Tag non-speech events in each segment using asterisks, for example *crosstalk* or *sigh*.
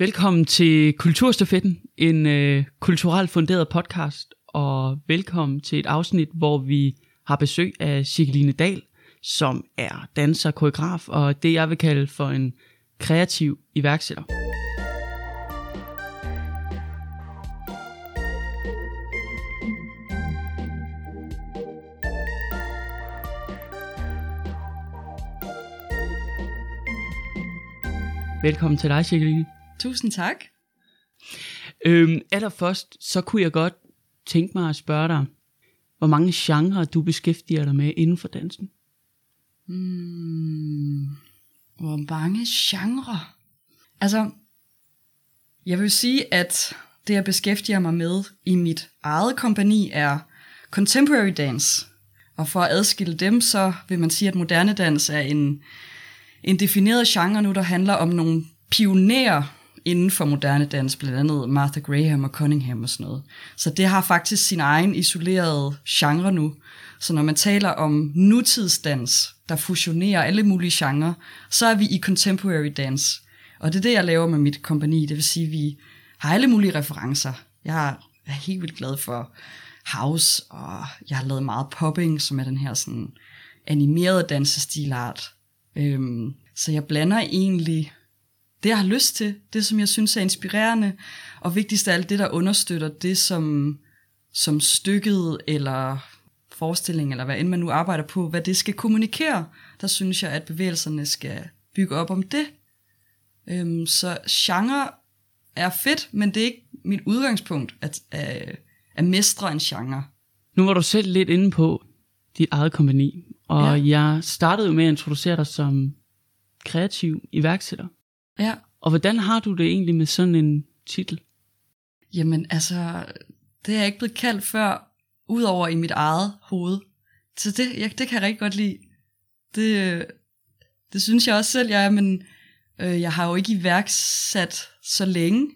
Velkommen til Kulturstafetten, en øh, kulturelt funderet podcast, og velkommen til et afsnit, hvor vi har besøg af Jacqueline Dahl, som er danser, koreograf og det, jeg vil kalde for en kreativ iværksætter. Velkommen til dig, Jacqueline. Tusind tak. Øhm, allerførst, så kunne jeg godt tænke mig at spørge dig, hvor mange genrer du beskæftiger dig med inden for dansen? Hmm, hvor mange genrer? Altså, jeg vil sige, at det jeg beskæftiger mig med i mit eget kompani er contemporary dance. Og for at adskille dem, så vil man sige, at moderne dans er en, en defineret genre nu, der handler om nogle pionerer inden for moderne dans, blandt andet Martha Graham og Cunningham og sådan noget. Så det har faktisk sin egen isolerede genre nu. Så når man taler om nutidsdans, der fusionerer alle mulige genrer, så er vi i contemporary dance. Og det er det, jeg laver med mit kompani. Det vil sige, at vi har alle mulige referencer. Jeg er helt vildt glad for house, og jeg har lavet meget popping, som er den her sådan animerede dansestilart. Øhm, så jeg blander egentlig det, jeg har lyst til, det som jeg synes er inspirerende, og vigtigst af alt det, der understøtter det, som, som stykket eller forestilling, eller hvad end man nu arbejder på, hvad det skal kommunikere, der synes jeg, at bevægelserne skal bygge op om det. Øhm, så genre er fedt, men det er ikke mit udgangspunkt at, at, at mestre en genre. Nu var du selv lidt inde på dit eget kompani, og ja. jeg startede jo med at introducere dig som kreativ iværksætter. Ja. Og hvordan har du det egentlig med sådan en titel? Jamen altså, det er jeg ikke blevet kaldt før, udover i mit eget hoved. Så det, jeg, det kan jeg rigtig godt lide. Det, det synes jeg også selv, jeg er, men øh, jeg har jo ikke iværksat så længe.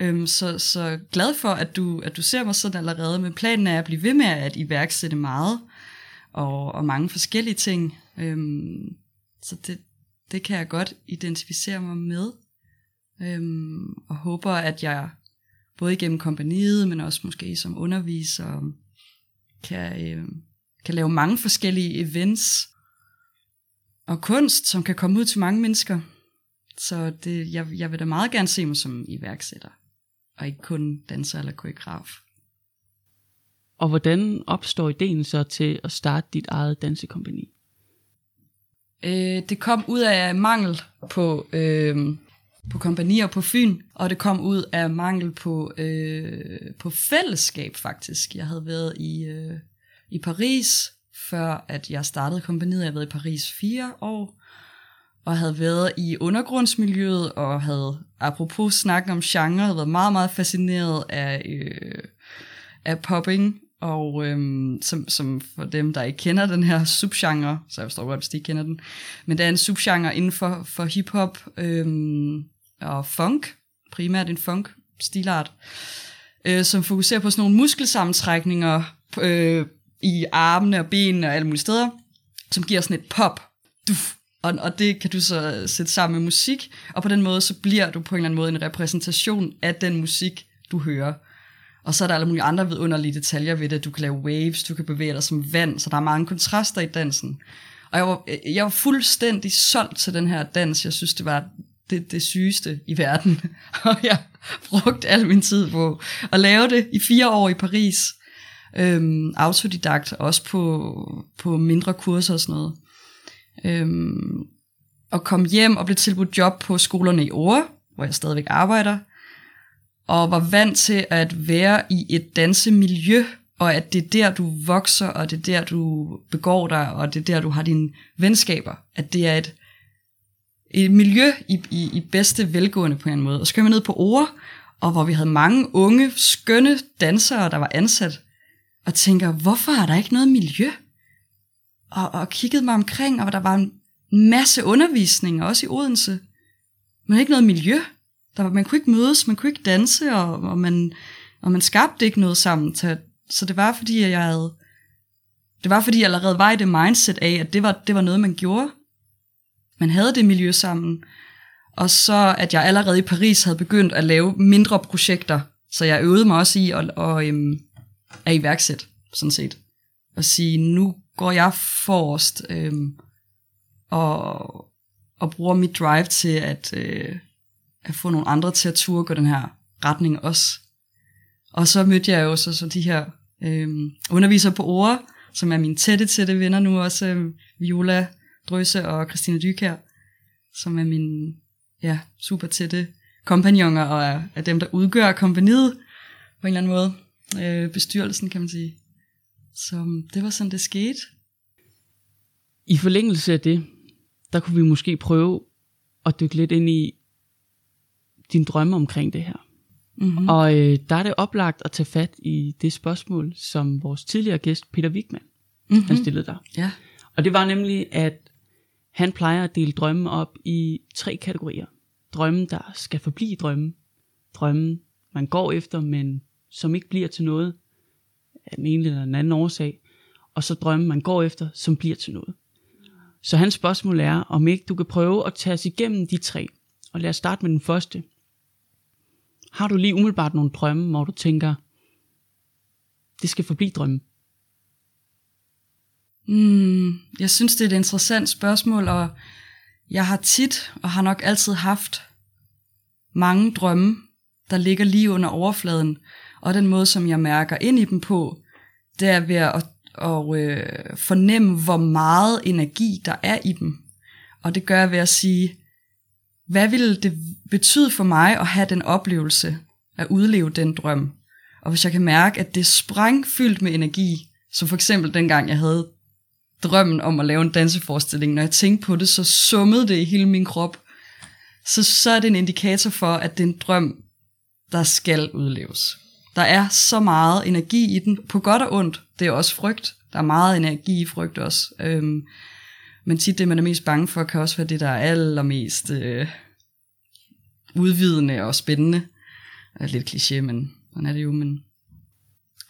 Øhm, så, så glad for, at du, at du ser mig sådan allerede, men planen er at blive ved med at iværksætte meget, og, og mange forskellige ting. Øhm, så det, det kan jeg godt identificere mig med. Øhm, og håber, at jeg både igennem kompaniet, men også måske som underviser, kan, øhm, kan lave mange forskellige events og kunst, som kan komme ud til mange mennesker. Så det, jeg, jeg vil da meget gerne se mig som iværksætter, og ikke kun danser eller koreograf. Og hvordan opstår ideen så til at starte dit eget dansekompani? Øh, det kom ud af mangel på, øh, på kompanier på Fyn, og det kom ud af mangel på, øh, på fællesskab faktisk. Jeg havde været i, øh, i Paris, før at jeg startede kompaniet. Jeg havde været i Paris fire år, og havde været i undergrundsmiljøet, og havde, apropos snakken om genre, havde været meget, meget fascineret af, øh, af popping, og øhm, som, som for dem, der ikke kender den her subgenre, så jeg forstår godt, hvis de ikke kender den, men det er en subgenre inden for, for hiphop øhm, og funk, primært en funk stilart, øh, som fokuserer på sådan nogle muskelsammentrækninger øh, i armene og benene og alle mulige steder, som giver sådan et pop. Duf. Og, og det kan du så sætte sammen med musik, og på den måde så bliver du på en eller anden måde en repræsentation af den musik, du hører. Og så er der alle mulige andre vidunderlige detaljer ved det. Du kan lave waves, du kan bevæge dig som vand, så der er mange kontraster i dansen. Og jeg var, jeg var fuldstændig solgt til den her dans. Jeg synes, det var det, det sygeste i verden. *laughs* og jeg brugte al min tid på at lave det i fire år i Paris. Øhm, autodidakt, også på, på mindre kurser og sådan noget. Øhm, og kom hjem og blev tilbudt job på skolerne i Ore, hvor jeg stadigvæk arbejder og var vant til at være i et dansemiljø, og at det er der, du vokser, og det er der, du begår dig, og det er der, du har dine venskaber. At det er et, et miljø i, i, i bedste velgående på en måde. Og så kom jeg ned på Ore, og hvor vi havde mange unge, skønne dansere, der var ansat, og tænker, hvorfor er der ikke noget miljø? Og, og kiggede mig omkring, og der var en masse undervisning, også i Odense, men ikke noget miljø. Der var, man kunne ikke mødes, man kunne ikke danse, og, og, man, og man skabte ikke noget sammen. Til, så det var fordi, at jeg havde, det var fordi, jeg allerede var i det mindset af, at det var, det var noget, man gjorde. Man havde det miljø sammen. Og så at jeg allerede i Paris havde begyndt at lave mindre projekter, så jeg øvede mig også i at, at, øhm, at iværksætte, sådan set. Og sige, nu går jeg forrest øhm, og, og bruger mit drive til at, øh, at få nogle andre til at turde gå den her retning også. Og så mødte jeg jo så, så de her øh, undervisere på ord, som er mine tætte, tætte venner nu også, øh, Viola Drøse og Christine Dykær, som er mine ja, super tætte kompagnoner, og er, er dem, der udgør kompaniet på en eller anden måde. Øh, bestyrelsen, kan man sige. Så øhm, det var sådan, det skete. I forlængelse af det, der kunne vi måske prøve at dykke lidt ind i din drømme omkring det her. Mm-hmm. Og øh, der er det oplagt at tage fat i det spørgsmål, som vores tidligere gæst, Peter Wigman, mm-hmm. han stillede dig. Ja. Og det var nemlig, at han plejer at dele drømme op i tre kategorier. Drømme, der skal forblive drømme. Drømme, man går efter, men som ikke bliver til noget af den ene eller den anden årsag. Og så drømme, man går efter, som bliver til noget. Så hans spørgsmål er, om ikke du kan prøve at tage os igennem de tre. Og lad os starte med den første. Har du lige umiddelbart nogle drømme, hvor du tænker, det skal forblive drømme? Mm, jeg synes, det er et interessant spørgsmål, og jeg har tit, og har nok altid haft, mange drømme, der ligger lige under overfladen, og den måde, som jeg mærker ind i dem på, det er ved at, at øh, fornemme, hvor meget energi der er i dem. Og det gør jeg ved at sige, hvad vil det betyde for mig at have den oplevelse, at udleve den drøm? Og hvis jeg kan mærke, at det er sprængfyldt med energi, som for eksempel dengang jeg havde drømmen om at lave en danseforestilling, når jeg tænkte på det, så summede det i hele min krop. Så, så er det en indikator for, at det er en drøm, der skal udleves. Der er så meget energi i den, på godt og ondt. Det er også frygt. Der er meget energi i frygt også. Øhm, men tit det, man er mest bange for, kan også være det, der er allermest øh, udvidende og spændende. Det er lidt kliché, men sådan er det jo. Men...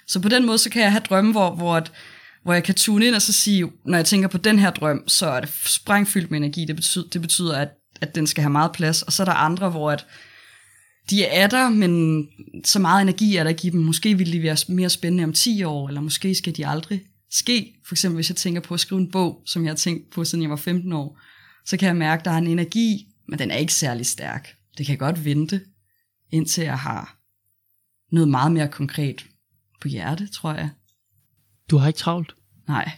Så på den måde, så kan jeg have drømme, hvor, hvor, at, hvor jeg kan tune ind og så sige, når jeg tænker på den her drøm, så er det sprængfyldt med energi. Det betyder, det betyder at, at den skal have meget plads. Og så er der andre, hvor at, de er der, men så meget energi er der ikke i dem. Måske vil de være mere spændende om 10 år, eller måske skal de aldrig ske. For eksempel hvis jeg tænker på at skrive en bog, som jeg har tænkt på, siden jeg var 15 år, så kan jeg mærke, at der er en energi, men den er ikke særlig stærk. Det kan godt vente, indtil jeg har noget meget mere konkret på hjerte, tror jeg. Du har ikke travlt? Nej.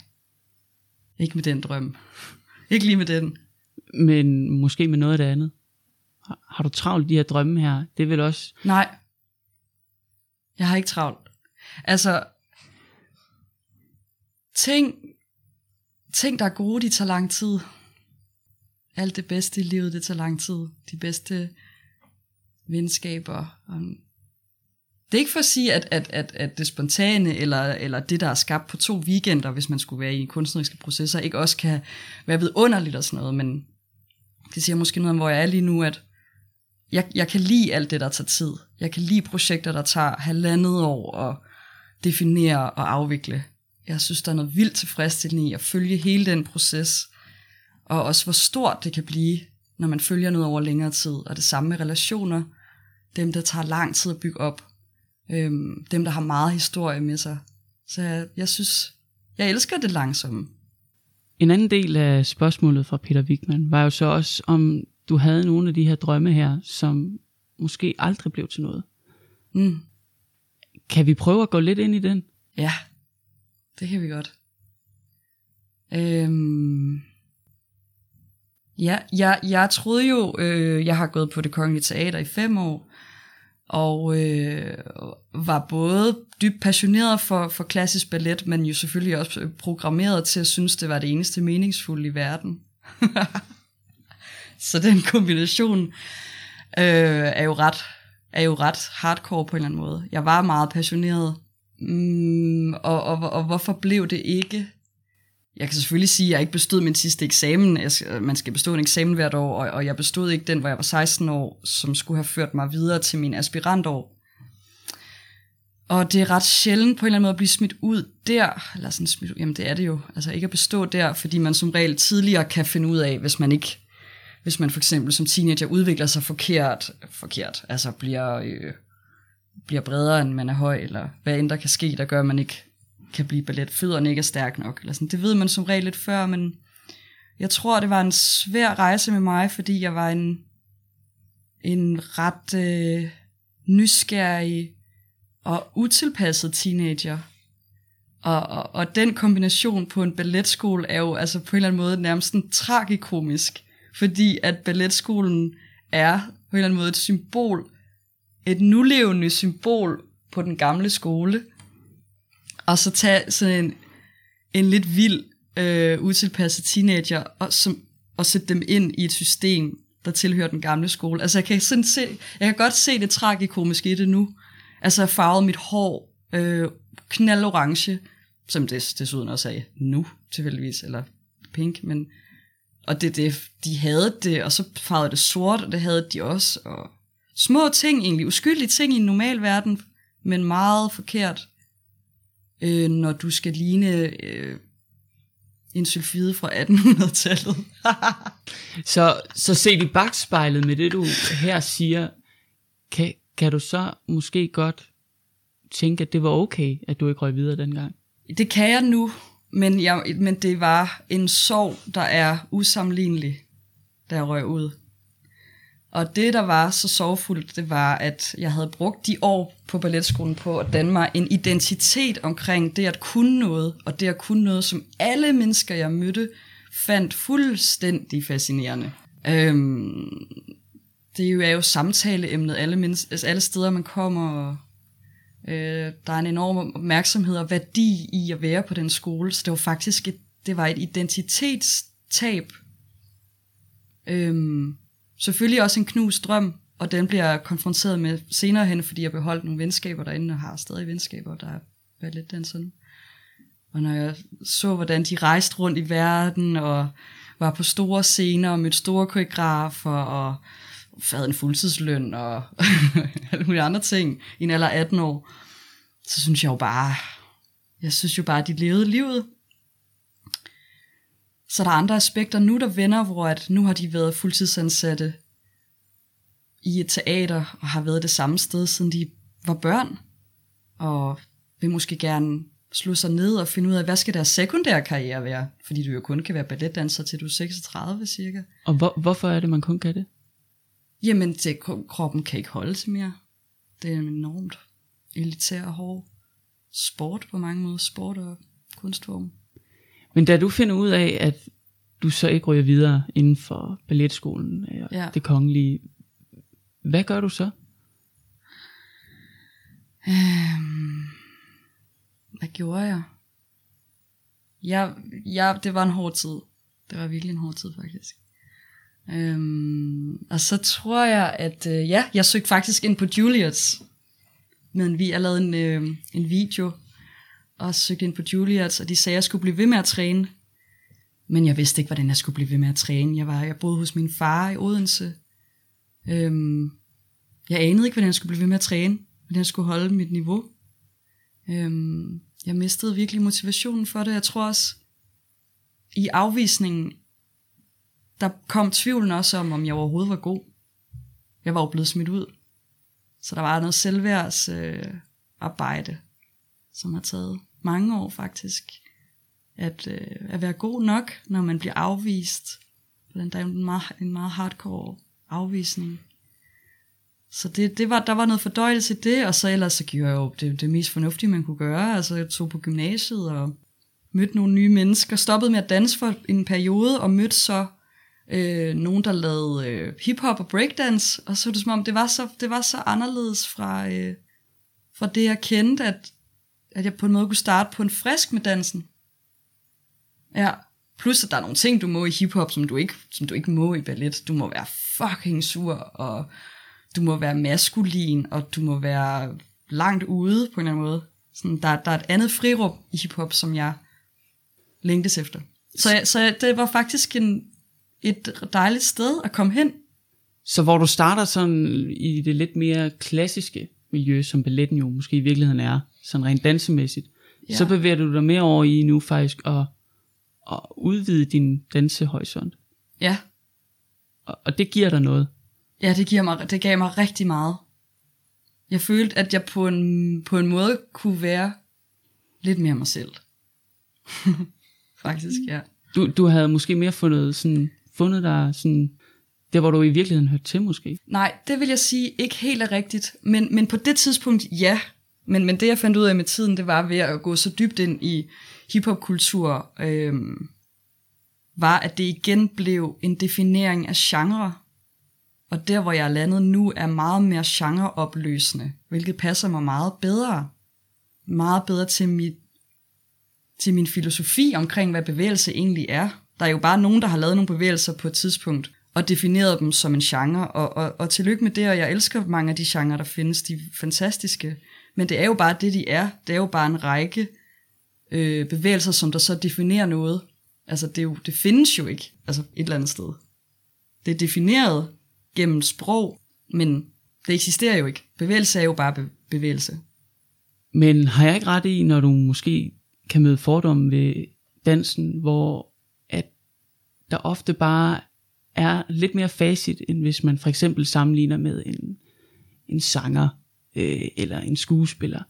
Ikke med den drøm. Ikke lige med den. Men måske med noget af det andet? Har du travlt de her drømme her? Det er vel også... Nej. Jeg har ikke travlt. Altså, ting, ting, der er gode, de tager lang tid. Alt det bedste i livet, det tager lang tid. De bedste venskaber. Um, det er ikke for at sige, at, at, at, at det spontane, eller, eller det, der er skabt på to weekender, hvis man skulle være i kunstneriske processer, ikke også kan være vidunderligt og sådan noget, men det siger måske noget om, hvor jeg er lige nu, at jeg, jeg kan lide alt det, der tager tid. Jeg kan lide projekter, der tager halvandet år at definere og afvikle. Jeg synes, der er noget vildt tilfredsstillende i at følge hele den proces, og også hvor stort det kan blive, når man følger noget over længere tid. Og det samme med relationer, dem der tager lang tid at bygge op, øhm, dem der har meget historie med sig. Så jeg, jeg synes, jeg elsker det langsomme. En anden del af spørgsmålet fra Peter Wigman var jo så også, om du havde nogle af de her drømme her, som måske aldrig blev til noget. Mm. Kan vi prøve at gå lidt ind i den? Ja, det kan vi godt. Øhm, ja, jeg, jeg troede jo, øh, jeg har gået på det kongelige teater i fem år, og øh, var både dybt passioneret for, for klassisk ballet, men jo selvfølgelig også øh, programmeret til at synes, det var det eneste meningsfulde i verden. *laughs* Så den kombination øh, er, jo ret, er jo ret hardcore på en eller anden måde. Jeg var meget passioneret, mm, og, og, og hvorfor blev det ikke? Jeg kan selvfølgelig sige, at jeg ikke bestod min sidste eksamen. Jeg man skal bestå en eksamen hvert år, og, og jeg bestod ikke den, hvor jeg var 16 år, som skulle have ført mig videre til min aspirantår. Og det er ret sjældent på en eller anden måde at blive smidt ud der, eller sådan smidt ud, jamen det er det jo, altså ikke at bestå der, fordi man som regel tidligere kan finde ud af, hvis man ikke hvis man for eksempel som teenager udvikler sig forkert, forkert altså bliver, øh, bliver bredere, end man er høj, eller hvad end der kan ske, der gør, at man ikke kan blive ballet, fødderne ikke er stærk nok. Eller sådan. Det ved man som regel lidt før, men jeg tror, det var en svær rejse med mig, fordi jeg var en, en ret øh, nysgerrig og utilpasset teenager. Og, og, og den kombination på en balletskole er jo altså på en eller anden måde nærmest en tragikomisk, fordi at balletskolen er på en eller anden måde et symbol, et nulevende symbol på den gamle skole, og så tage sådan en, en lidt vild, øh, utilpasset teenager, og, som, og sætte dem ind i et system, der tilhører den gamle skole. Altså jeg kan, sådan se, jeg kan godt se det tragikomiske i det nu. Altså jeg farvede mit hår øh, knaldorange, som det desuden også er nu, tilfældigvis, eller pink, men og det, det, de havde det, og så farvede det sort, og det havde de også, og små ting egentlig, uskyldige ting i en normal verden, men meget forkert, øh, når du skal ligne øh, en sylfide fra 1800-tallet. *laughs* så, så set i bagspejlet med det, du her siger, kan, kan du så måske godt tænke, at det var okay, at du ikke røg videre dengang? Det kan jeg nu, men, jeg, men det var en sorg, der er usammenlignelig, da jeg røg ud. Og det, der var så sorgfuldt, det var, at jeg havde brugt de år på balletskolen på at danne mig en identitet omkring det at kunne noget, og det at kunne noget, som alle mennesker, jeg mødte, fandt fuldstændig fascinerende. Øhm, det er jo, er jo samtaleemnet alle, mennesker, altså alle steder, man kommer. Og, øh, der er en enorm opmærksomhed og værdi i at være på den skole, så det var faktisk et, det var et identitetstab. Øhm, selvfølgelig også en knust drøm, og den bliver jeg konfronteret med senere hen, fordi jeg beholdt nogle venskaber derinde, og har stadig venskaber, der er lidt den sådan. Og når jeg så, hvordan de rejste rundt i verden, og var på store scener, og mødte store koreografer, og havde en fuldtidsløn, og *laughs* alle mulige andre ting, i en alder 18 år, så synes jeg jo bare, jeg synes jo bare, at de levede livet. Så der er andre aspekter nu, der vender, hvor at nu har de været fuldtidsansatte i et teater, og har været det samme sted, siden de var børn, og vil måske gerne slå sig ned og finde ud af, hvad skal deres sekundære karriere være? Fordi du jo kun kan være balletdanser til du er 36 cirka. Og hvor, hvorfor er det, man kun kan det? Jamen, det, kroppen kan ikke holde til mere. Det er en enormt elitær og hård sport på mange måder. Sport og kunstform. Men da du finder ud af, at du så ikke ryger videre inden for balletskolen og ja. det kongelige, hvad gør du så? Øhm, hvad gjorde jeg? jeg? Jeg, det var en hård tid. Det var virkelig en hård tid, faktisk. Øhm, og så tror jeg, at øh, ja, jeg søgte faktisk ind på Juliets. Men vi har lavet en, øh, en video, og søgte ind på Juliets, og de sagde, at jeg skulle blive ved med at træne. Men jeg vidste ikke, hvordan jeg skulle blive ved med at træne. Jeg, var, jeg boede hos min far i Odense. Øhm, jeg anede ikke, hvordan jeg skulle blive ved med at træne, hvordan jeg skulle holde mit niveau. Øhm, jeg mistede virkelig motivationen for det. Jeg tror også, i afvisningen, der kom tvivlen også om, om jeg overhovedet var god. Jeg var jo blevet smidt ud. Så der var noget selvværdsarbejde, øh, arbejde, som har taget mange år faktisk. At, øh, at være god nok, når man bliver afvist. Der er en meget, en meget hardcore afvisning. Så det, det var, der var noget fordøjelse i det, og så ellers så gjorde jeg jo det, det mest fornuftige, man kunne gøre. Altså jeg tog på gymnasiet og mødte nogle nye mennesker, stoppede med at danse for en periode, og mødte så øh, nogen, der lavede øh, hiphop og breakdance, og så var det som om, det var så, det var så anderledes fra, øh, fra det, jeg kendte, at, at jeg på en måde kunne starte på en frisk med dansen. Ja, plus at der er nogle ting, du må i hiphop, som du ikke, som du ikke må i ballet. Du må være fucking sur, og du må være maskulin, og du må være langt ude på en eller anden måde. Sådan, der, der er et andet frirum i hiphop, som jeg længtes efter. Så, så det var faktisk en, et dejligt sted at komme hen. Så hvor du starter sådan i det lidt mere klassiske miljø, som balletten jo måske i virkeligheden er, sådan rent dansemæssigt, ja. så bevæger du dig mere over i nu faktisk at, at udvide din dansehorisont. Ja. Og, og det giver dig noget. Ja, det, giver mig, det gav mig rigtig meget. Jeg følte, at jeg på en, på en måde kunne være lidt mere mig selv. *laughs* Faktisk, ja. Du, du havde måske mere fundet, sådan, fundet dig sådan, der, hvor du i virkeligheden hørte til måske. Nej, det vil jeg sige ikke helt er rigtigt. Men, men på det tidspunkt, ja. Men, men det, jeg fandt ud af med tiden, det var ved at gå så dybt ind i hiphopkultur, øh, var, at det igen blev en definering af genre. Og der, hvor jeg er landet nu, er meget mere genreopløsende, hvilket passer mig meget bedre. Meget bedre til, mit, til min filosofi omkring, hvad bevægelse egentlig er. Der er jo bare nogen, der har lavet nogle bevægelser på et tidspunkt, og definerede dem som en genre, og, og, og tillykke med det, og jeg elsker mange af de genrer, der findes, de fantastiske. Men det er jo bare det, de er. Det er jo bare en række øh, bevægelser, som der så definerer noget. Altså, det, er jo, det findes jo ikke altså et eller andet sted. Det er defineret gennem sprog, men det eksisterer jo ikke. Bevægelse er jo bare be- bevægelse. Men har jeg ikke ret i, når du måske kan møde fordomme ved dansen, hvor at der ofte bare er lidt mere facit, end hvis man for eksempel sammenligner med en, en sanger øh, eller en skuespiller.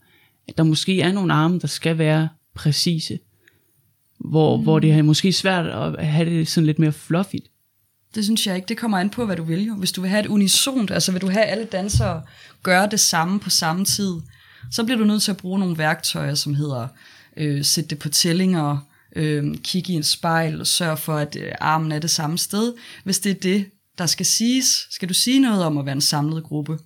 At der måske er nogle arme, der skal være præcise, hvor, mm. hvor det er måske svært at have det sådan lidt mere fluffigt. Det synes jeg ikke. Det kommer an på, hvad du vil jo. Hvis du vil have et unisont, altså vil du have alle dansere gøre det samme på samme tid, så bliver du nødt til at bruge nogle værktøjer, som hedder øh, sætte det på tællinger, øh, kigge i en spejl og sørge for, at øh, armen er det samme sted. Hvis det er det, der skal siges, skal du sige noget om at være en samlet gruppe.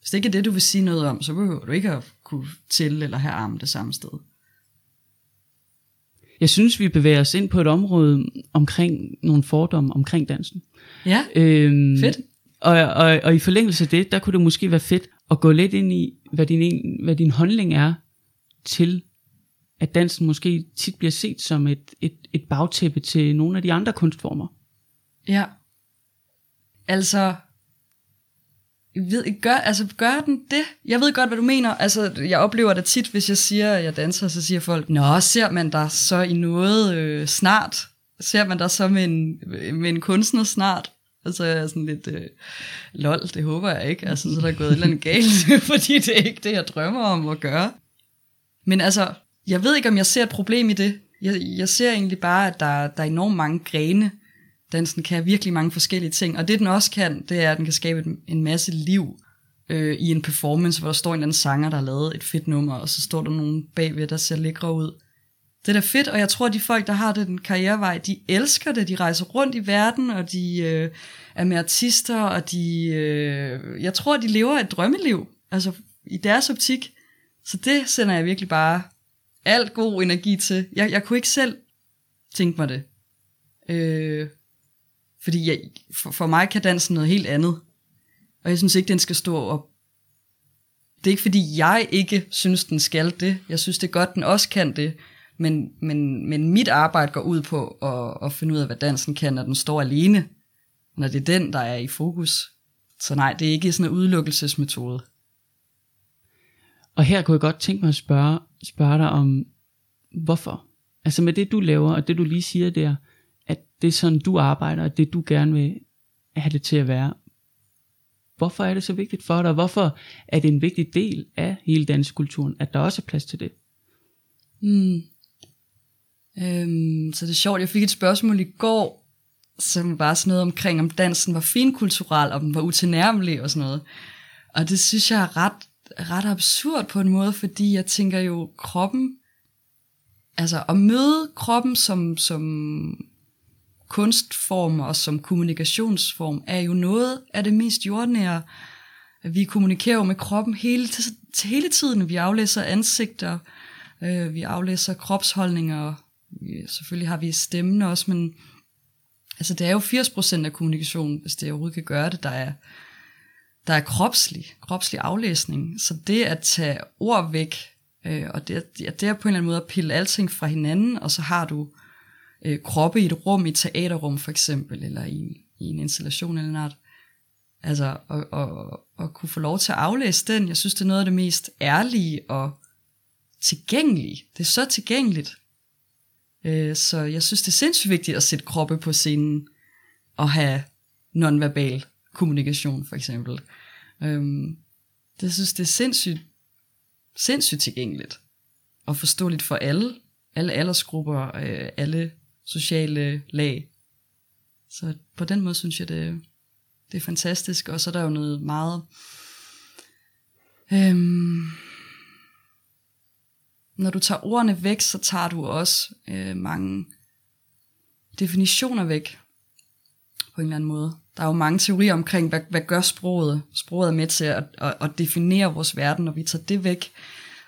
Hvis det ikke er det, du vil sige noget om, så behøver du ikke at kunne tælle eller have armen det samme sted. Jeg synes, vi bevæger os ind på et område omkring nogle fordomme omkring dansen. Ja, Øhm, fedt. Og, og, og i forlængelse af det, der kunne det måske være fedt at gå lidt ind i, hvad din, hvad din holdning er til, at dansen måske tit bliver set som et, et, et bagtæppe til nogle af de andre kunstformer. Ja. Altså, jeg ved, gør, altså, gør den det? Jeg ved godt, hvad du mener. Altså, jeg oplever det tit, hvis jeg siger, at jeg danser, så siger folk, Nå, ser man der så i noget øh, snart? Ser man der så med en, med en kunstner snart? Altså, Og så er jeg sådan lidt, øh, lol, det håber jeg ikke. Altså, så er der gået et eller andet galt, *laughs* fordi det er ikke det, jeg drømmer om at gøre. Men altså, jeg ved ikke, om jeg ser et problem i det. Jeg, jeg ser egentlig bare, at der, der er enormt mange grene. Dansen kan virkelig mange forskellige ting. Og det, den også kan, det er, at den kan skabe et, en masse liv øh, i en performance, hvor der står en eller anden sanger, der har lavet et fedt nummer, og så står der nogen bagved, der ser lækre ud. Det er da fedt, og jeg tror, at de folk, der har den karrierevej, de elsker det. De rejser rundt i verden, og de øh, er med artister, og de, øh, jeg tror, de lever et drømmeliv, altså i deres optik. Så det sender jeg virkelig bare alt god energi til. Jeg, jeg kunne ikke selv tænke mig det. Øh, fordi jeg, for, for mig kan dansen noget helt andet. Og jeg synes ikke, den skal stå op. Det er ikke fordi, jeg ikke synes, den skal det. Jeg synes, det er godt, den også kan det. Men, men, men mit arbejde går ud på at, at finde ud af, hvad dansen kan, når den står alene. Når det er den, der er i fokus. Så nej, det er ikke sådan en udelukkelsesmetode. Og her kunne jeg godt tænke mig at spørge, spørge dig om, hvorfor? Altså med det, du laver, og det du lige siger der, at det er sådan, du arbejder, og det du gerne vil have det til at være. Hvorfor er det så vigtigt for dig? Hvorfor er det en vigtig del af hele dansekulturen, at der også er plads til det? Hmm. Øhm, så det er sjovt, jeg fik et spørgsmål i går, som var sådan noget omkring, om dansen var finkulturel, om den var utilnærmelig og sådan noget. Og det synes jeg er ret, ret absurd på en måde, fordi jeg tænker jo, kroppen, altså at møde kroppen som, som kunstform og som kommunikationsform, er jo noget af det mest jordnære. Vi kommunikerer jo med kroppen hele, hele tiden. Vi aflæser ansigter, øh, vi aflæser kropsholdninger, vi, selvfølgelig har vi stemmen også, men altså det er jo 80% af kommunikation, hvis det overhovedet kan gøre det, der er, der er kropslig, kropslig aflæsning. Så det at tage ord væk, øh, og det, det er på en eller anden måde at pille alting fra hinanden, og så har du øh, kroppe i et rum, i et teaterrum for eksempel, eller i, i en installation eller noget. Altså at, og, og kunne få lov til at aflæse den, jeg synes det er noget af det mest ærlige og tilgængelige. Det er så tilgængeligt. Øh, så jeg synes det er sindssygt vigtigt at sætte kroppe på scenen, og have nonverbal kommunikation, for eksempel. Øhm, det synes det er sindssygt, sindssygt tilgængeligt og forståeligt for alle, alle aldersgrupper, øh, alle sociale lag. Så på den måde synes jeg, det, det er fantastisk. Og så er der jo noget meget... Øhm, når du tager ordene væk, så tager du også øh, mange definitioner væk på en eller anden måde. Der er jo mange teorier omkring, hvad, hvad gør sproget? Sproget er med til at, at, at definere vores verden. Når vi tager det væk,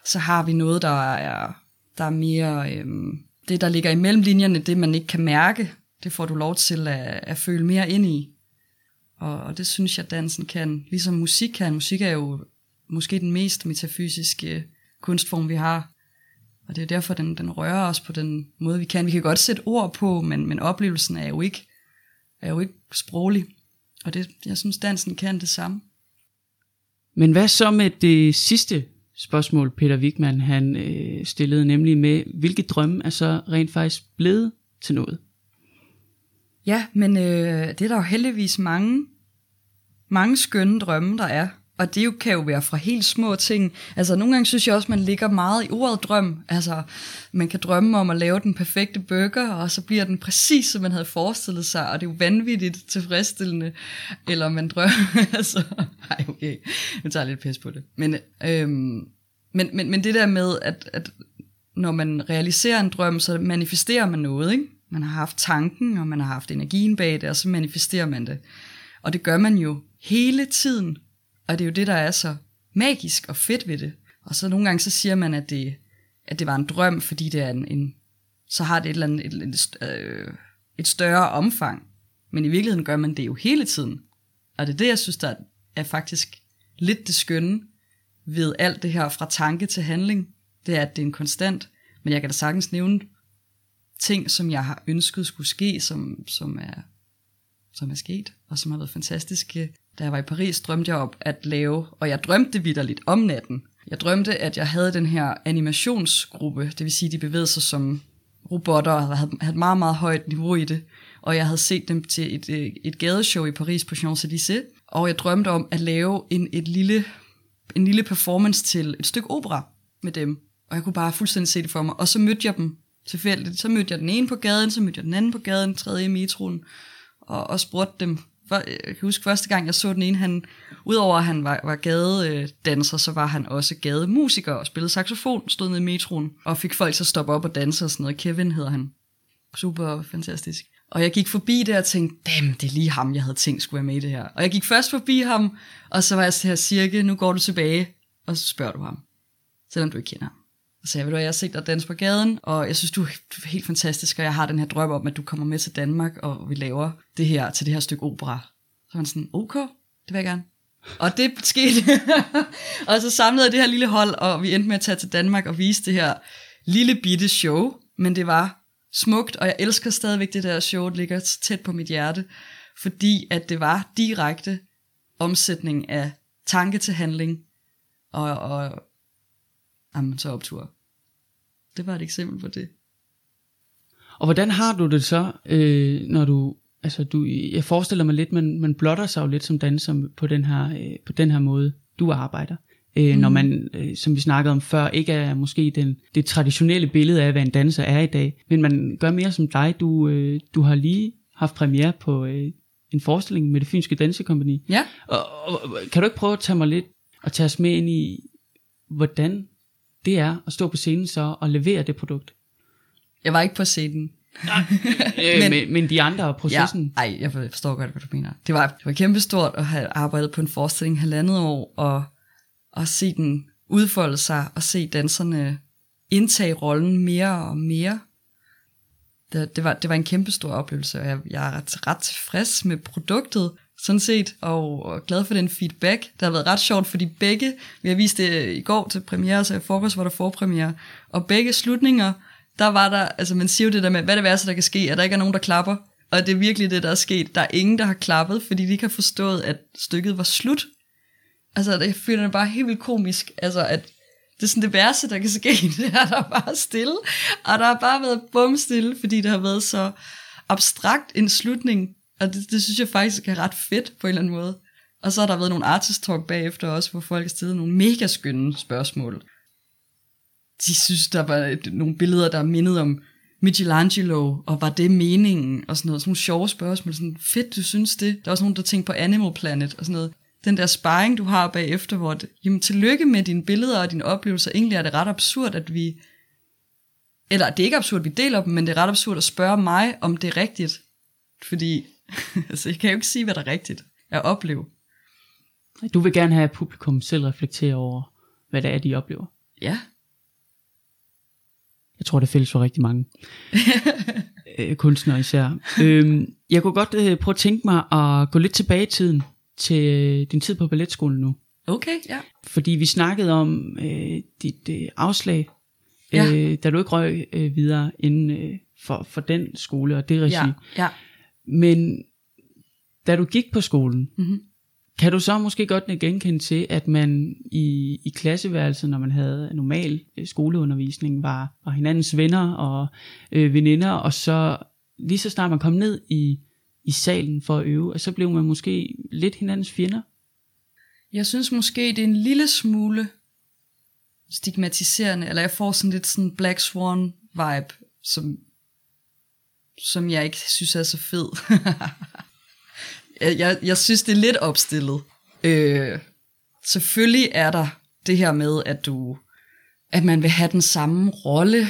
så har vi noget, der er, der er mere... Øhm, det, der ligger imellem linjerne, det man ikke kan mærke, det får du lov til at, at føle mere ind i. Og, og det synes jeg, dansen kan, ligesom musik kan. Musik er jo måske den mest metafysiske kunstform, vi har. Og det er derfor, den, den rører os på den måde, vi kan. Vi kan godt sætte ord på, men, men oplevelsen er jo ikke, er jo ikke sproglig. Og det, jeg synes, dansen kan det samme. Men hvad så med det sidste spørgsmål, Peter Wigman han øh, stillede, nemlig med, hvilke drømme er så rent faktisk blevet til noget? Ja, men øh, det er der jo heldigvis mange, mange skønne drømme, der er. Og det jo, kan jo være fra helt små ting. Altså nogle gange synes jeg også, man ligger meget i ordet drøm. Altså man kan drømme om at lave den perfekte burger, og så bliver den præcis, som man havde forestillet sig, og det er jo vanvittigt tilfredsstillende. Eller man drømmer, *laughs* altså, nej okay, jeg tager lidt pis på det. Men, øhm, men, men, men det der med, at, at når man realiserer en drøm, så manifesterer man noget, ikke? Man har haft tanken, og man har haft energien bag det, og så manifesterer man det. Og det gør man jo hele tiden, og det er jo det, der er så magisk og fedt ved det. Og så nogle gange så siger man, at det, at det var en drøm, fordi det er en, en så har det et eller andet et, et, øh, et større omfang. Men i virkeligheden gør man det jo hele tiden. Og det er det, jeg synes, der er faktisk lidt det skønne ved alt det her fra tanke til handling. Det er, at det er en konstant. Men jeg kan da sagtens nævne ting, som jeg har ønsket skulle ske, som, som, er, som er sket, og som har været fantastiske da jeg var i Paris, drømte jeg op at lave, og jeg drømte det vidderligt om natten. Jeg drømte, at jeg havde den her animationsgruppe, det vil sige, de bevægede sig som robotter, og havde, havde et meget, meget højt niveau i det. Og jeg havde set dem til et, øh, et gadeshow i Paris på Champs-Élysées, og jeg drømte om at lave en, et lille, en lille performance til et stykke opera med dem. Og jeg kunne bare fuldstændig se det for mig. Og så mødte jeg dem tilfældigt. Så mødte jeg den ene på gaden, så mødte jeg den anden på gaden, tredje i metroen, og, og spurgte dem, jeg kan huske første gang, jeg så den ene, han, udover at han var, var gadedanser, så var han også gademusiker og spillede saxofon, stod nede i metroen og fik folk til at stoppe op og danse og sådan noget. Kevin hedder han. Super fantastisk. Og jeg gik forbi det og tænkte, damn, det er lige ham, jeg havde tænkt skulle være med i det her. Og jeg gik først forbi ham, og så var jeg her cirka, nu går du tilbage, og så spørger du ham, selvom du ikke kender ham. Så sagde jeg, ved du jeg har set dig danse på gaden, og jeg synes, du er helt fantastisk, og jeg har den her drøm om, at du kommer med til Danmark, og vi laver det her til det her stykke opera. Så var han sådan, ok, det vil jeg gerne. Og det *laughs* skete. og så samlede jeg det her lille hold, og vi endte med at tage til Danmark og vise det her lille bitte show. Men det var smukt, og jeg elsker stadigvæk det der show, det ligger tæt på mit hjerte. Fordi at det var direkte omsætning af tanke til handling. Og, og jamen, så optur. Det var et eksempel på det. Og hvordan har du det så, øh, når du, altså du, jeg forestiller mig lidt, man, man blotter sig jo lidt som danser på den her, øh, på den her måde, du arbejder. Øh, mm. Når man, øh, som vi snakkede om før, ikke er måske den, det traditionelle billede af, hvad en danser er i dag, men man gør mere som dig. Du, øh, du har lige haft premiere på øh, en forestilling med det Fynske Dansekompani. Ja. Og, og, kan du ikke prøve at tage mig lidt og tage os med ind i, hvordan det er at stå på scenen så og levere det produkt. Jeg var ikke på scenen. *laughs* øh, men, men, men de andre og processen? Ja, ej, jeg forstår godt, hvad du mener. Det var, det var kæmpestort at have arbejdet på en forestilling halvandet år, og, og se den udfolde sig, og se danserne indtage rollen mere og mere. Det, det, var, det var en kæmpestor oplevelse, og jeg, jeg er ret, ret tilfreds med produktet sådan set, og glad for den feedback. Det har været ret sjovt, fordi begge, vi har vist det i går til premiere, så i forgårs var der forpremiere, og begge slutninger, der var der, altså man siger jo det der med, hvad det værste, der kan ske, at der ikke er nogen, der klapper, og det er virkelig det, der er sket. Der er ingen, der har klappet, fordi de ikke har forstået, at stykket var slut. Altså, jeg føler det bare helt vildt komisk, altså at det er sådan det værste, der kan ske, *laughs* det er der bare stille, og der har bare været bumstille, fordi det har været så abstrakt en slutning, og det, det synes jeg faktisk er ret fedt på en eller anden måde. Og så har der været nogle artist talk bagefter også, hvor folk har stillet nogle mega skønne spørgsmål. De synes, der var nogle billeder, der mindede om Michelangelo, og var det meningen, og sådan noget. Sådan nogle sjove spørgsmål. Sådan, fedt, du synes det. Der er også nogen, der tænker på Animal Planet, og sådan noget. Den der sparring, du har bagefter, hvor det, jamen, tillykke med dine billeder og dine oplevelser. Egentlig er det ret absurd, at vi... Eller det er ikke absurd, at vi deler dem, men det er ret absurd at spørge mig, om det er rigtigt. Fordi, *laughs* altså, jeg kan jo ikke sige, hvad der er rigtigt at opleve. Du vil gerne have, at publikum selv reflekterer over, hvad det er, de oplever. Ja. Jeg tror, det er fælles for rigtig mange *laughs* øh, kunstnere især. Øhm, jeg kunne godt øh, prøve at tænke mig at gå lidt tilbage i tiden, til øh, din tid på balletskolen nu. Okay, ja. Fordi vi snakkede om øh, dit øh, afslag, Ja. øh, da du ikke røg øh, videre inden øh, for, for den skole og det regi. Ja, ja. Men da du gik på skolen, Mm-hmm. kan du så måske godt genkende til, at man i, i klasseværelset, når man havde normal øh, skoleundervisning, var, var hinandens venner og øh, veninder, og så lige så snart man kom ned i, i salen for at øve, og så blev man måske lidt hinandens fjender. Jeg synes måske, det er en lille smule stigmatiserende, eller jeg får sådan lidt sådan Black Swan vibe, som, som jeg ikke synes er så fed. *laughs* jeg, jeg, jeg synes, det er lidt opstillet. Øh, selvfølgelig er der det her med, at du at man vil have den samme rolle,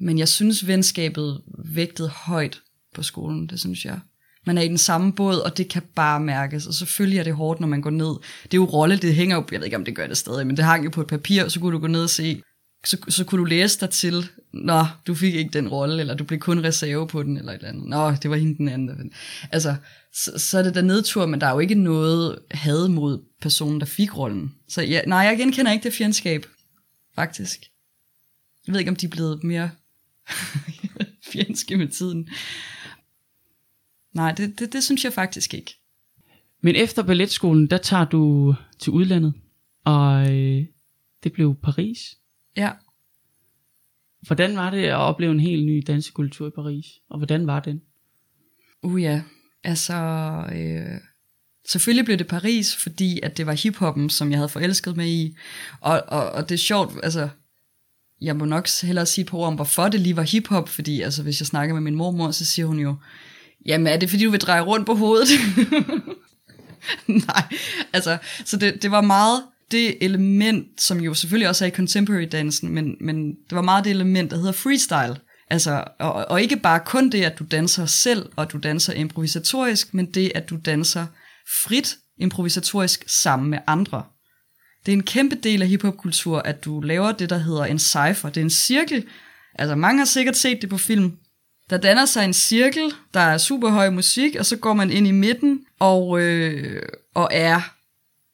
men jeg synes, venskabet vægtede højt på skolen, det synes jeg. Man er i den samme båd, og det kan bare mærkes, og selvfølgelig er det hårdt, når man går ned. Det er jo rolle, det hænger jo, jeg ved ikke, om det gør det stadig, men det hang jo på et papir, og så kunne du gå ned og se, så, så kunne du læse dig til, nå, du fik ikke den rolle, eller du blev kun reserve på den, eller et eller andet. Nå, det var hende den anden. Altså, så, så er det der nedtur, men der er jo ikke noget had mod personen, der fik rollen. Så ja, nej, jeg genkender ikke det fjendskab, faktisk. Jeg ved ikke, om de er blevet mere *laughs* fjendske med tiden. Nej, det, det, det synes jeg faktisk ikke. Men efter balletskolen, der tager du til udlandet, og øh, det blev Paris. Ja. Hvordan var det at opleve en helt ny dansekultur i Paris? Og hvordan var den? Uh ja, altså... Øh, selvfølgelig blev det Paris, fordi at det var hiphoppen, som jeg havde forelsket mig i. Og, og, og det er sjovt, altså... Jeg må nok hellere sige på om, hvorfor det lige var hiphop, fordi altså, hvis jeg snakker med min mormor, så siger hun jo, jamen er det fordi, du vil dreje rundt på hovedet? *laughs* Nej, altså, så det, det var meget det element, som jo selvfølgelig også er i contemporary dansen, men, men det var meget det element, der hedder freestyle. Altså, og, og ikke bare kun det, at du danser selv, og du danser improvisatorisk, men det, at du danser frit improvisatorisk sammen med andre. Det er en kæmpe del af hiphopkultur, at du laver det, der hedder en cypher. Det er en cirkel. Altså, mange har sikkert set det på film. Der danner sig en cirkel, der er super høj musik, og så går man ind i midten og, øh, og er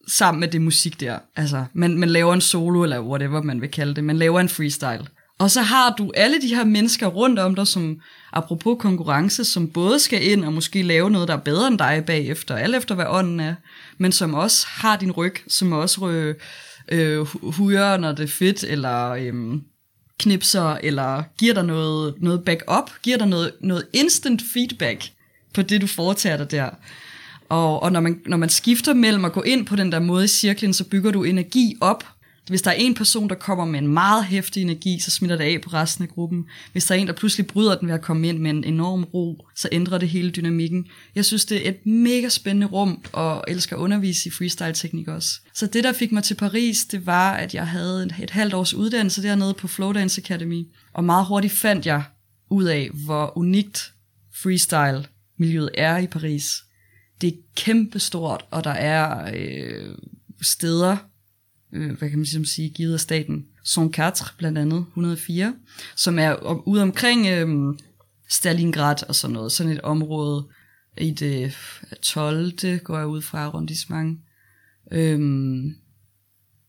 sammen med det musik der. Altså, man, man laver en solo, eller whatever man vil kalde det. Man laver en freestyle. Og så har du alle de her mennesker rundt om dig, som apropos konkurrence, som både skal ind og måske lave noget, der er bedre end dig bagefter, alt efter hvad ånden er, men som også har din ryg, som også øh, øh, hujer, når det er fedt, eller øh, knipser, eller giver dig noget, noget backup, giver dig noget, noget instant feedback på det, du foretager dig der. Og, og når, man, når man skifter mellem at gå ind på den der måde i cirklen, så bygger du energi op. Hvis der er en person, der kommer med en meget hæftig energi, så smitter det af på resten af gruppen. Hvis der er en, der pludselig bryder den ved at komme ind med en enorm ro, så ændrer det hele dynamikken. Jeg synes, det er et mega spændende rum, og elsker at undervise i freestyle-teknik også. Så det, der fik mig til Paris, det var, at jeg havde et, et halvt års uddannelse dernede på Flowdance Academy. Og meget hurtigt fandt jeg ud af, hvor unikt freestyle-miljøet er i Paris det er kæmpestort, og der er øh, steder, øh, hvad kan man ligesom sige, givet af staten, Son Quatre blandt andet, 104, som er ude omkring øh, Stalingrad og sådan noget, sådan et område i det 12. går jeg ud fra arrondissement, øh,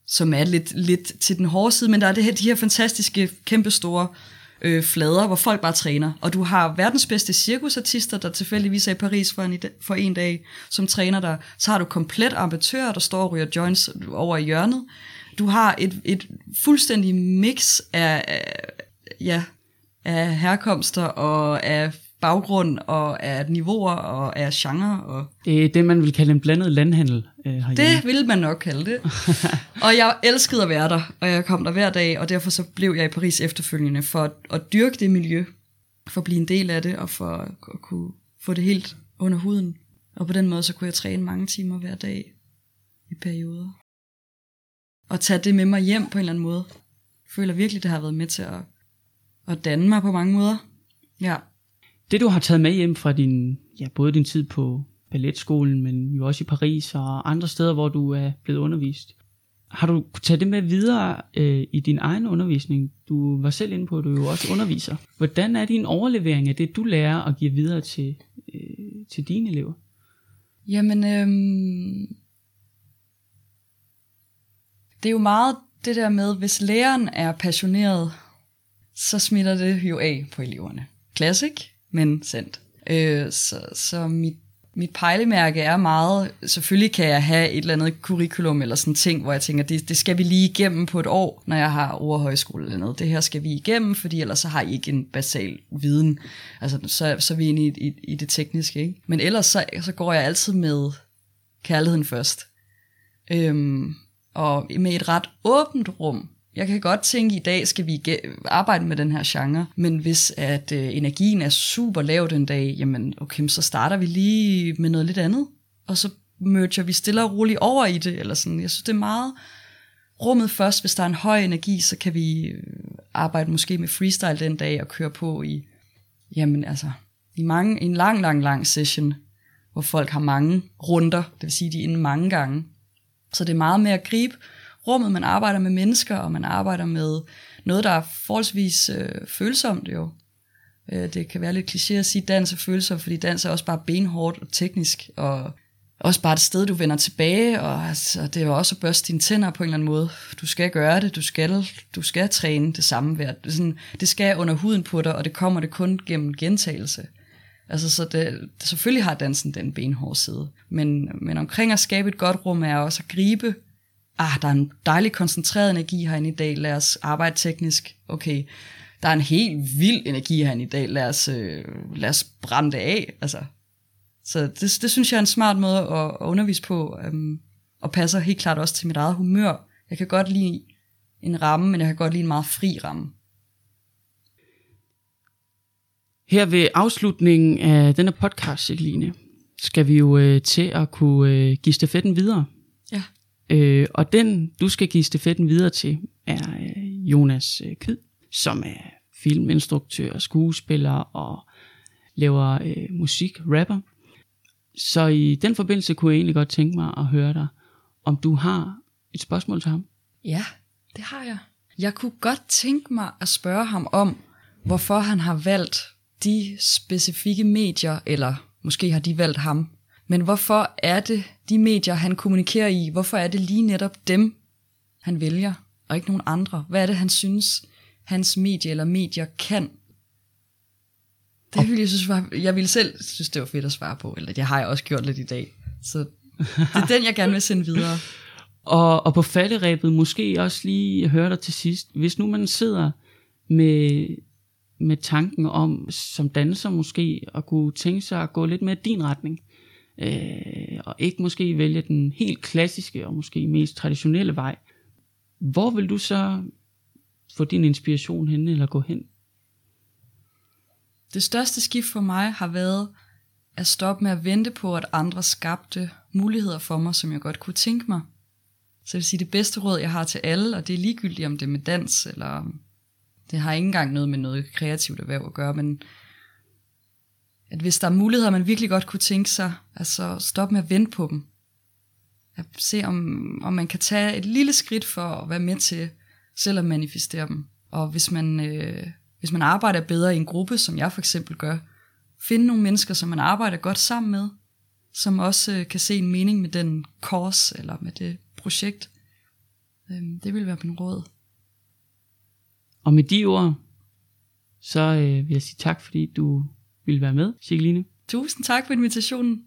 som er lidt, lidt til den hårde side, men der er det her, de her fantastiske, kæmpestore øh, flader, hvor folk bare træner. Og du har verdens bedste cirkusartister, der tilfældigvis er i Paris for en, for en dag, som træner dig. Så har du komplet amatører, der står og ryger joints over i hjørnet. Du har et, et fuldstændig mix af, af, ja, af herkomster og af baggrund og af niveauer og af genre. Og Det er det, man vil kalde en blandet landhandel øh, herhjemme. det vil man nok kalde det. *laughs* og jeg elskede at være der, og jeg kom der hver dag, og derfor så blev jeg i Paris efterfølgende for at, at dyrke det miljø, for at blive en del af det, og for at, at kunne få det helt under huden. Og på den måde, så kunne jeg træne mange timer hver dag i perioder. Og tage det med mig hjem på en eller anden måde. Jeg føler virkelig, det har været med til at, at danne mig på mange måder. Ja. Det du har taget med hjem fra din, ja, både din tid på balletskolen, men jo også i Paris og andre steder, hvor du er blevet undervist. Har du kunnet tage det med videre øh, i din egen undervisning? Du var selv inde på, at du jo også underviser. Hvordan er din overlevering af det, du lærer og giver videre til, øh, til dine elever? Jamen, øhm, det er jo meget det der med, hvis læreren er passioneret, så smitter det jo af på eleverne. Klassik, men sandt. Øh, så så mit, mit pejlemærke er meget, selvfølgelig kan jeg have et eller andet curriculum eller sådan ting, hvor jeg tænker, det, det skal vi lige igennem på et år, når jeg har overhøjskole eller noget. Det her skal vi igennem, fordi ellers så har I ikke en basal viden. Altså, så, så er vi inde i, i, i det tekniske. Ikke? Men ellers så, så går jeg altid med kærligheden først. Øhm, og med et ret åbent rum. Jeg kan godt tænke, at i dag skal vi arbejde med den her genre, men hvis at øh, energien er super lav den dag, jamen okay, så starter vi lige med noget lidt andet, og så merger vi stille og roligt over i det, eller sådan. Jeg synes, det er meget rummet først. Hvis der er en høj energi, så kan vi øh, arbejde måske med freestyle den dag og køre på i, jamen altså, i, mange, en lang, lang, lang session, hvor folk har mange runder, det vil sige, de er inde mange gange. Så det er meget med at gribe rummet, man arbejder med mennesker, og man arbejder med noget, der er forholdsvis øh, følsomt jo. Øh, det kan være lidt kliché at sige, at dans er følsomt, fordi dans er også bare benhårdt og teknisk, og også bare et sted, du vender tilbage, og altså, det er jo også at børste dine tænder på en eller anden måde. Du skal gøre det, du skal, du skal træne det samme værd. Sådan, det skal under huden på dig, og det kommer det kun gennem gentagelse. Altså, så det, selvfølgelig har dansen den benhårde side. Men, men omkring at skabe et godt rum er også at gribe, ah, der er en dejlig koncentreret energi herinde i dag, lad os arbejde teknisk. Okay, der er en helt vild energi herinde i dag, lad os, øh, lad os brænde det af. Altså, så det, det synes jeg er en smart måde at, at undervise på, øhm, og passer helt klart også til mit eget humør. Jeg kan godt lide en ramme, men jeg kan godt lide en meget fri ramme. Her ved afslutningen af denne podcast, Celine, skal vi jo øh, til at kunne øh, give stafetten videre. Øh, og den, du skal give stafetten videre til, er øh, Jonas øh, Kyd, som er filminstruktør, skuespiller og laver øh, musik, rapper. Så i den forbindelse kunne jeg egentlig godt tænke mig at høre dig, om du har et spørgsmål til ham. Ja, det har jeg. Jeg kunne godt tænke mig at spørge ham om, hvorfor han har valgt de specifikke medier, eller måske har de valgt ham. Men hvorfor er det de medier, han kommunikerer i, hvorfor er det lige netop dem, han vælger, og ikke nogen andre? Hvad er det, han synes, hans medie eller medier kan? Det ville jeg synes var, jeg ville selv synes, det var fedt at svare på, eller det har jeg også gjort lidt i dag. Så det er den, jeg gerne vil sende videre. *laughs* Og, og på falderæbet måske også lige høre dig til sidst. Hvis nu man sidder med, med tanken om, som danser måske, at kunne tænke sig at gå lidt mere din retning, øh, og ikke måske vælge den helt klassiske og måske mest traditionelle vej, hvor vil du så få din inspiration hen eller gå hen? Det største skift for mig har været at stoppe med at vente på, at andre skabte muligheder for mig, som jeg godt kunne tænke mig. Så jeg vil sige, det bedste råd, jeg har til alle, og det er ligegyldigt, om det er med dans, eller det har ikke engang noget med noget kreativt erhverv at gøre, men at hvis der er muligheder, man virkelig godt kunne tænke sig, altså stop med at vente på dem. At se, om, om man kan tage et lille skridt for at være med til selv at manifestere dem. Og hvis man, øh, hvis man arbejder bedre i en gruppe, som jeg for eksempel gør, finde nogle mennesker, som man arbejder godt sammen med, som også øh, kan se en mening med den course eller med det projekt. Øh, det vil være min råd. Og med de ord, så øh, vil jeg sige tak, fordi du ville være med, Cirkeline. Tusind tak for invitationen.